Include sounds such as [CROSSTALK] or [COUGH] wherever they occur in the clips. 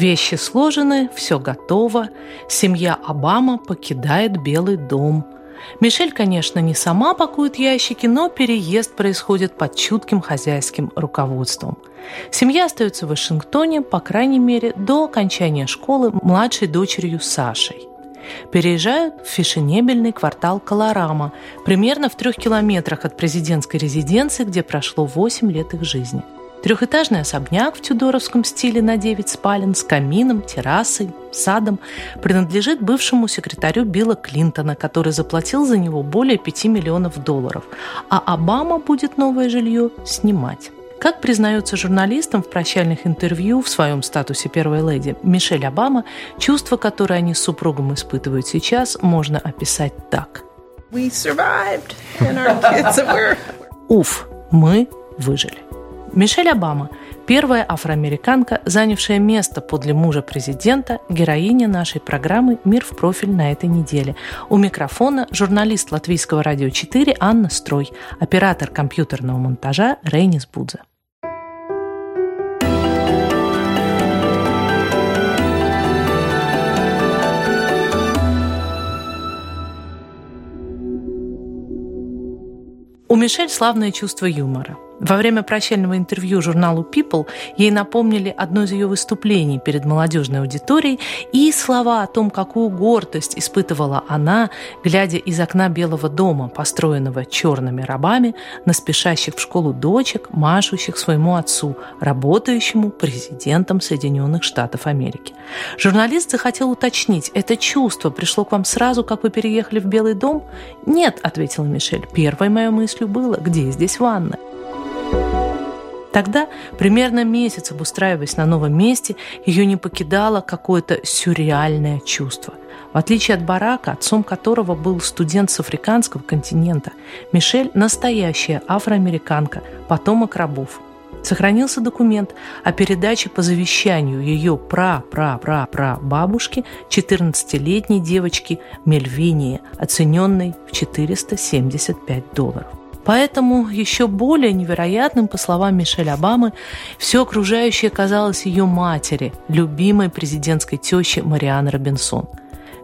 Вещи сложены, все готово. Семья Обама покидает Белый дом. Мишель, конечно, не сама пакует ящики, но переезд происходит под чутким хозяйским руководством. Семья остается в Вашингтоне, по крайней мере, до окончания школы младшей дочерью Сашей. Переезжают в фешенебельный квартал Колорама, примерно в трех километрах от президентской резиденции, где прошло 8 лет их жизни – Трехэтажный особняк в тюдоровском стиле на 9 спален с камином, террасой, садом принадлежит бывшему секретарю Билла Клинтона, который заплатил за него более 5 миллионов долларов, а Обама будет новое жилье снимать. Как признается журналистам в прощальных интервью в своем статусе первой леди Мишель Обама, чувства, которые они с супругом испытывают сейчас, можно описать так. Уф, мы выжили. Мишель Обама – первая афроамериканка, занявшая место подле мужа президента, героиня нашей программы «Мир в профиль» на этой неделе. У микрофона журналист Латвийского радио 4 Анна Строй, оператор компьютерного монтажа Рейнис Будзе. У Мишель славное чувство юмора – во время прощального интервью журналу People ей напомнили одно из ее выступлений перед молодежной аудиторией и слова о том, какую гордость испытывала она, глядя из окна Белого дома, построенного черными рабами, на спешащих в школу дочек, машущих своему отцу, работающему президентом Соединенных Штатов Америки. Журналист захотел уточнить, это чувство пришло к вам сразу, как вы переехали в Белый дом? Нет, ответила Мишель. Первой моей мыслью было, где здесь ванна? Тогда, примерно месяц обустраиваясь на новом месте, ее не покидало какое-то сюрреальное чувство. В отличие от Барака, отцом которого был студент с африканского континента, Мишель – настоящая афроамериканка, потомок рабов. Сохранился документ о передаче по завещанию ее пра-пра-пра-пра бабушки 14-летней девочки Мельвинии, оцененной в 475 долларов. Поэтому еще более невероятным, по словам Мишель Обамы, все окружающее казалось ее матери, любимой президентской теще Марианы Робинсон.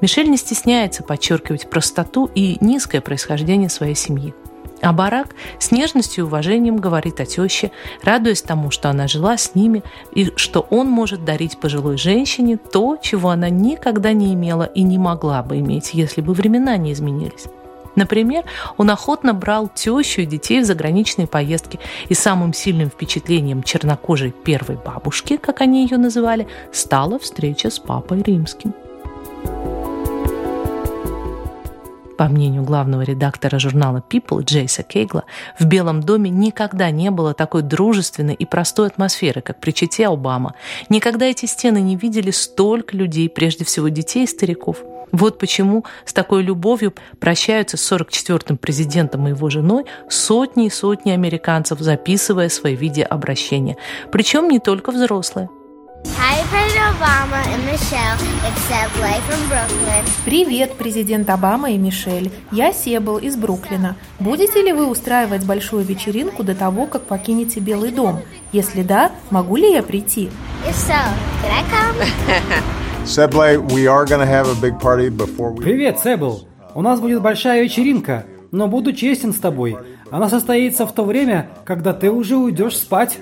Мишель не стесняется подчеркивать простоту и низкое происхождение своей семьи. А Барак с нежностью и уважением говорит о теще, радуясь тому, что она жила с ними и что он может дарить пожилой женщине то, чего она никогда не имела и не могла бы иметь, если бы времена не изменились. Например, он охотно брал тещу и детей в заграничные поездки, и самым сильным впечатлением чернокожей первой бабушки, как они ее называли, стала встреча с папой римским. По мнению главного редактора журнала People Джейса Кейгла, в Белом доме никогда не было такой дружественной и простой атмосферы, как при чете Обама. Никогда эти стены не видели столько людей, прежде всего детей и стариков – вот почему с такой любовью прощаются с 44-м президентом и его женой сотни и сотни американцев, записывая свои видеообращения. Причем не только взрослые. Привет, президент Обама и Мишель. Я Себл из Бруклина. Будете ли вы устраивать большую вечеринку до того, как покинете Белый дом? Если да, могу ли я прийти? If so, can I come? Привет, Себл. У нас будет большая вечеринка, но буду честен с тобой. Она состоится в то время, когда ты уже уйдешь спать.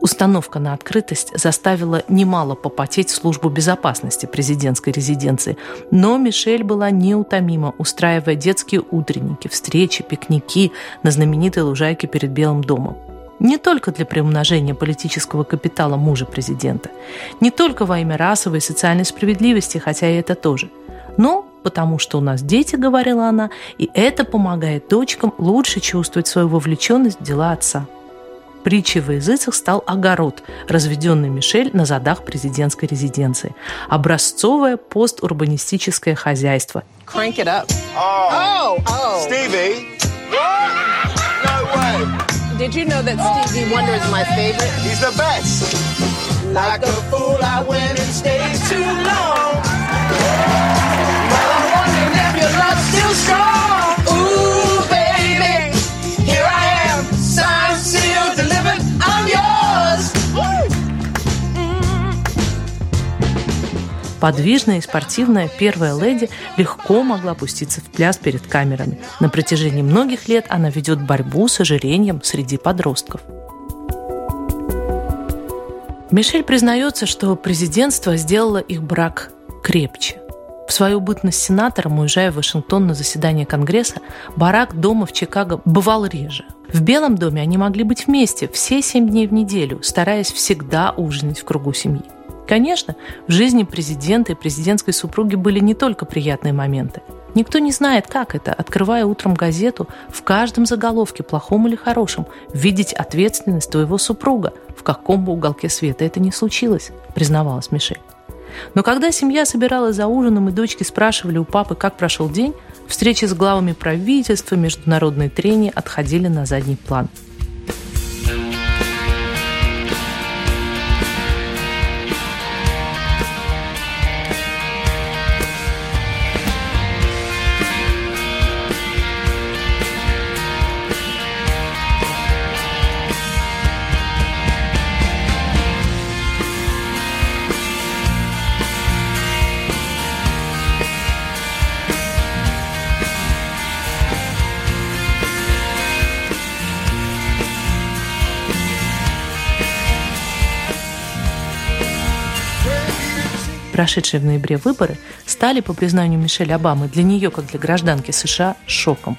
Установка на открытость заставила немало попотеть службу безопасности президентской резиденции, но Мишель была неутомима, устраивая детские утренники, встречи, пикники на знаменитой лужайке перед Белым домом. Не только для приумножения политического капитала мужа президента, не только во имя расовой и социальной справедливости, хотя и это тоже, но потому что у нас дети, говорила она, и это помогает дочкам лучше чувствовать свою вовлеченность в дела отца. Притчей во языцах стал огород, разведенный Мишель на задах президентской резиденции. Образцовое постурбанистическое хозяйство. Crank it up. Oh, oh. Stevie. No way. Did you know that Stevie Wonder is my favorite? He's the best. Like a fool, I went and stayed too long. Подвижная и спортивная первая леди легко могла пуститься в пляс перед камерами. На протяжении многих лет она ведет борьбу с ожирением среди подростков. Мишель признается, что президентство сделало их брак крепче. В свою бытность сенатором, уезжая в Вашингтон на заседание Конгресса, Барак дома в Чикаго бывал реже. В Белом доме они могли быть вместе все семь дней в неделю, стараясь всегда ужинать в кругу семьи. Конечно, в жизни президента и президентской супруги были не только приятные моменты. Никто не знает, как это, открывая утром газету, в каждом заголовке, плохом или хорошем, видеть ответственность твоего супруга, в каком бы уголке света это ни случилось, признавалась Мишель. Но когда семья собиралась за ужином и дочки спрашивали у папы, как прошел день, встречи с главами правительства, международные трения отходили на задний план – прошедшие в ноябре выборы стали, по признанию Мишель Обамы, для нее, как для гражданки США, шоком.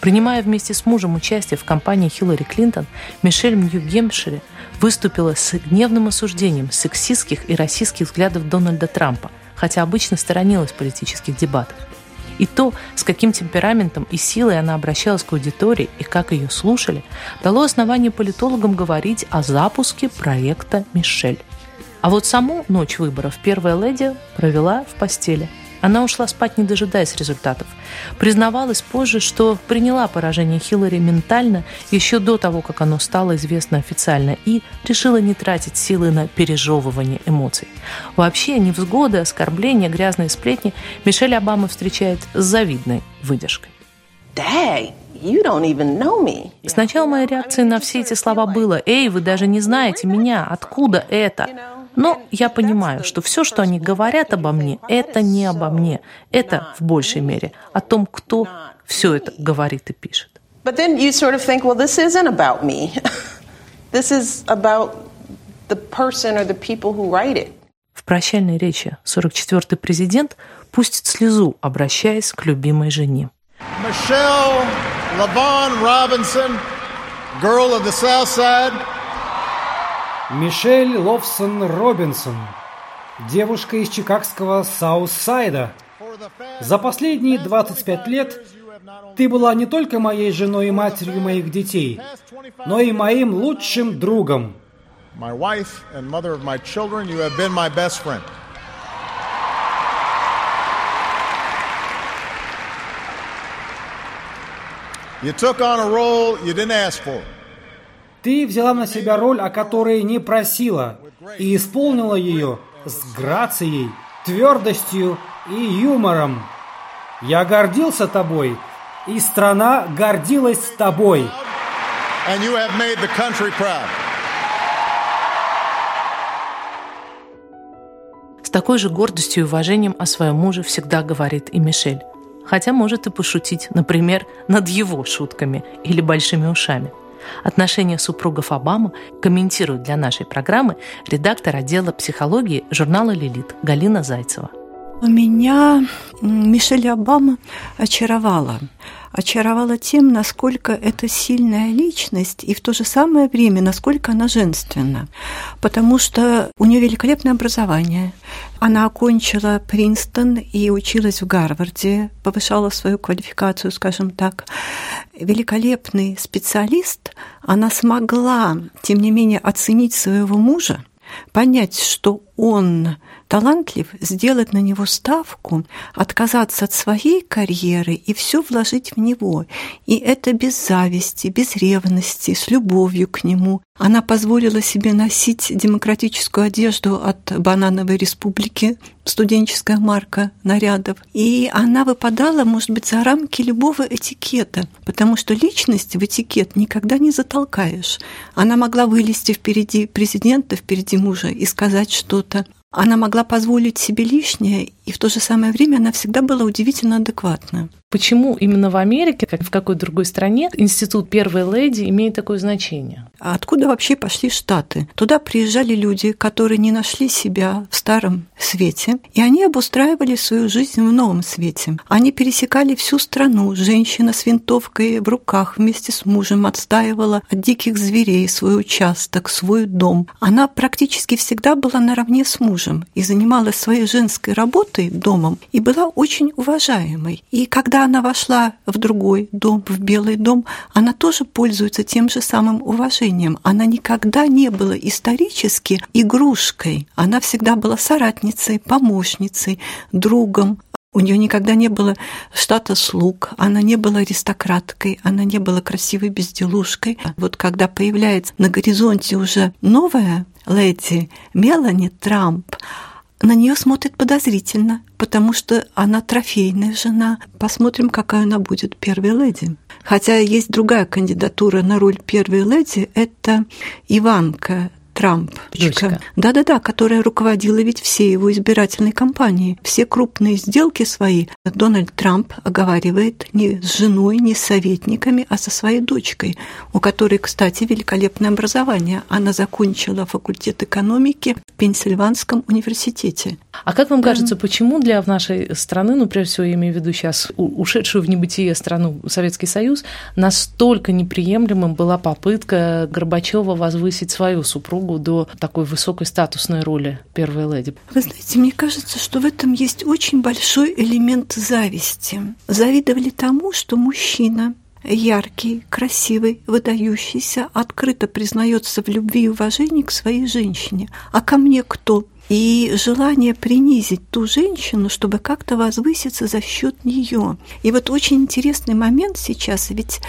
Принимая вместе с мужем участие в кампании Хиллари Клинтон, Мишель Нью-Гемпшире выступила с гневным осуждением сексистских и российских взглядов Дональда Трампа, хотя обычно сторонилась политических дебатов. И то, с каким темпераментом и силой она обращалась к аудитории и как ее слушали, дало основание политологам говорить о запуске проекта «Мишель». А вот саму ночь выборов первая леди провела в постели. Она ушла спать, не дожидаясь результатов. Признавалась позже, что приняла поражение Хиллари ментально еще до того, как оно стало известно официально, и решила не тратить силы на пережевывание эмоций. Вообще, невзгоды, оскорбления, грязные сплетни Мишель Обама встречает с завидной выдержкой. Dang, you don't even know me. Сначала моя реакция на все эти слова была «Эй, вы даже не знаете меня, откуда это?» Но я понимаю, что все, что они говорят обо мне, это не обо мне. Это в большей мере о том, кто все это говорит и пишет. But then you sort of think, well, this isn't about me. [LAUGHS] this is about the person or the people who write it. В прощальной речи 44-й президент пустит слезу, обращаясь к любимой жене. Michelle LaVon Robinson, girl of the South Side, Мишель Ловсон Робинсон, девушка из чикагского Саутсайда. За последние 25 лет ты была не только моей женой и матерью моих детей, но и моим лучшим другом. You took on a role you didn't ask for. Ты взяла на себя роль, о которой не просила, и исполнила ее с грацией, твердостью и юмором. Я гордился тобой, и страна гордилась тобой. And you have made the country proud. С такой же гордостью и уважением о своем муже всегда говорит и Мишель. Хотя может и пошутить, например, над его шутками или большими ушами. Отношения супругов Обама комментирует для нашей программы редактор отдела психологии журнала «Лилит» Галина Зайцева. Меня Мишель Обама очаровала очаровала тем, насколько это сильная личность и в то же самое время, насколько она женственна. Потому что у нее великолепное образование. Она окончила Принстон и училась в Гарварде, повышала свою квалификацию, скажем так. Великолепный специалист, она смогла, тем не менее, оценить своего мужа, понять, что он талантлив, сделать на него ставку, отказаться от своей карьеры и все вложить в него. И это без зависти, без ревности, с любовью к нему. Она позволила себе носить демократическую одежду от Банановой республики, студенческая марка нарядов. И она выпадала, может быть, за рамки любого этикета, потому что личность в этикет никогда не затолкаешь. Она могла вылезти впереди президента, впереди мужа и сказать что-то. Она могла позволить себе лишнее, и в то же самое время она всегда была удивительно адекватна. Почему именно в Америке, как в какой другой стране, институт первой леди имеет такое значение? А откуда вообще пошли Штаты? Туда приезжали люди, которые не нашли себя в старом свете, и они обустраивали свою жизнь в новом свете. Они пересекали всю страну. Женщина с винтовкой в руках вместе с мужем отстаивала от диких зверей свой участок, свой дом. Она практически всегда была наравне с мужем и занималась своей женской работой домом и была очень уважаемой. И когда она вошла в другой дом, в Белый дом, она тоже пользуется тем же самым уважением. Она никогда не была исторически игрушкой. Она всегда была соратницей, помощницей, другом, у нее никогда не было штата слуг, она не была аристократкой, она не была красивой безделушкой. Вот когда появляется на горизонте уже новая леди Мелани Трамп, на нее смотрят подозрительно, потому что она трофейная жена. Посмотрим, какая она будет первой леди. Хотя есть другая кандидатура на роль первой леди, это Иванка Трамп. Да-да-да, которая руководила ведь всей его избирательной кампанией. Все крупные сделки свои Дональд Трамп оговаривает не с женой, не с советниками, а со своей дочкой, у которой, кстати, великолепное образование. Она закончила факультет экономики в Пенсильванском университете. А как вам кажется, почему для нашей страны, ну, прежде всего, я имею в виду сейчас ушедшую в небытие страну Советский Союз, настолько неприемлемым была попытка Горбачева возвысить свою супругу до такой высокой статусной роли первой леди? Вы знаете, мне кажется, что в этом есть очень большой элемент зависти. Завидовали тому, что мужчина яркий, красивый, выдающийся, открыто признается в любви и уважении к своей женщине. А ко мне кто? и желание принизить ту женщину, чтобы как-то возвыситься за счет нее. И вот очень интересный момент сейчас, ведь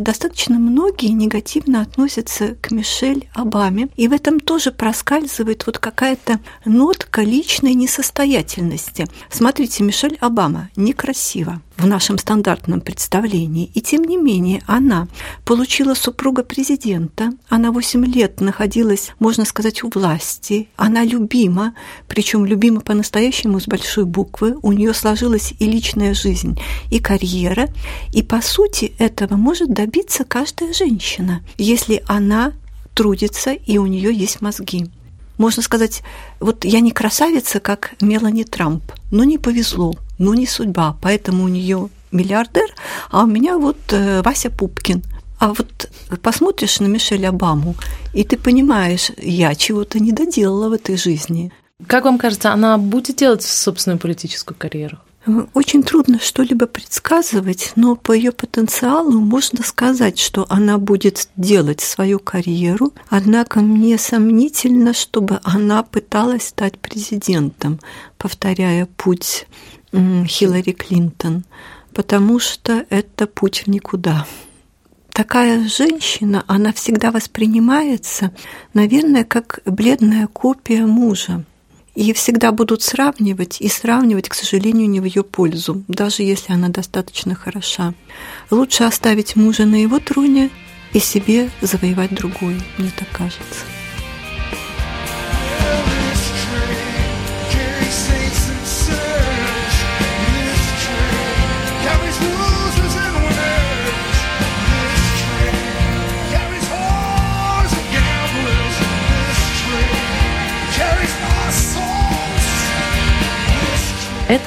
достаточно многие негативно относятся к Мишель Обаме, и в этом тоже проскальзывает вот какая-то нотка личной несостоятельности. Смотрите, Мишель Обама некрасива, в нашем стандартном представлении. И тем не менее она получила супруга президента, она 8 лет находилась, можно сказать, у власти, она любима, причем любима по-настоящему с большой буквы, у нее сложилась и личная жизнь, и карьера, и по сути этого может добиться каждая женщина, если она трудится и у нее есть мозги. Можно сказать, вот я не красавица, как Мелани Трамп, но не повезло, но не судьба, поэтому у нее миллиардер, а у меня вот э, Вася Пупкин. А вот посмотришь на Мишель Обаму, и ты понимаешь, я чего-то не доделала в этой жизни. Как вам кажется, она будет делать собственную политическую карьеру? Очень трудно что-либо предсказывать, но по ее потенциалу можно сказать, что она будет делать свою карьеру. Однако мне сомнительно, чтобы она пыталась стать президентом, повторяя путь Хиллари Клинтон, потому что это путь в никуда. Такая женщина, она всегда воспринимается, наверное, как бледная копия мужа и всегда будут сравнивать, и сравнивать, к сожалению, не в ее пользу, даже если она достаточно хороша. Лучше оставить мужа на его троне и себе завоевать другой, мне так кажется.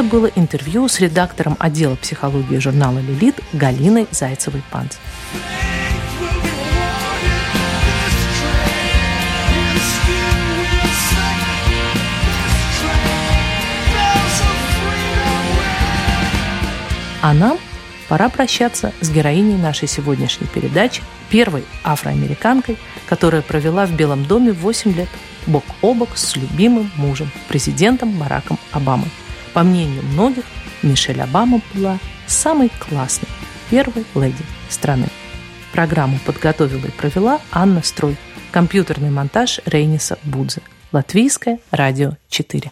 Было интервью с редактором отдела психологии журнала «Лилит» Галиной Зайцевой-Панц. А нам пора прощаться с героиней нашей сегодняшней передачи, первой афроамериканкой, которая провела в Белом доме 8 лет бок о бок с любимым мужем, президентом Бараком Обамой. По мнению многих, Мишель Обама была самой классной первой леди страны. Программу подготовила и провела Анна Строй. Компьютерный монтаж Рейниса Будзе. Латвийское радио 4.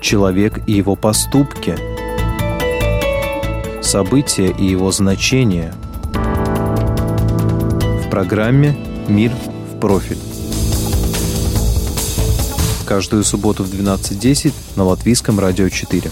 Человек и его поступки. События и его значения. В программе «Мир в профиль». Каждую субботу в 12.10 на Латвийском радио 4.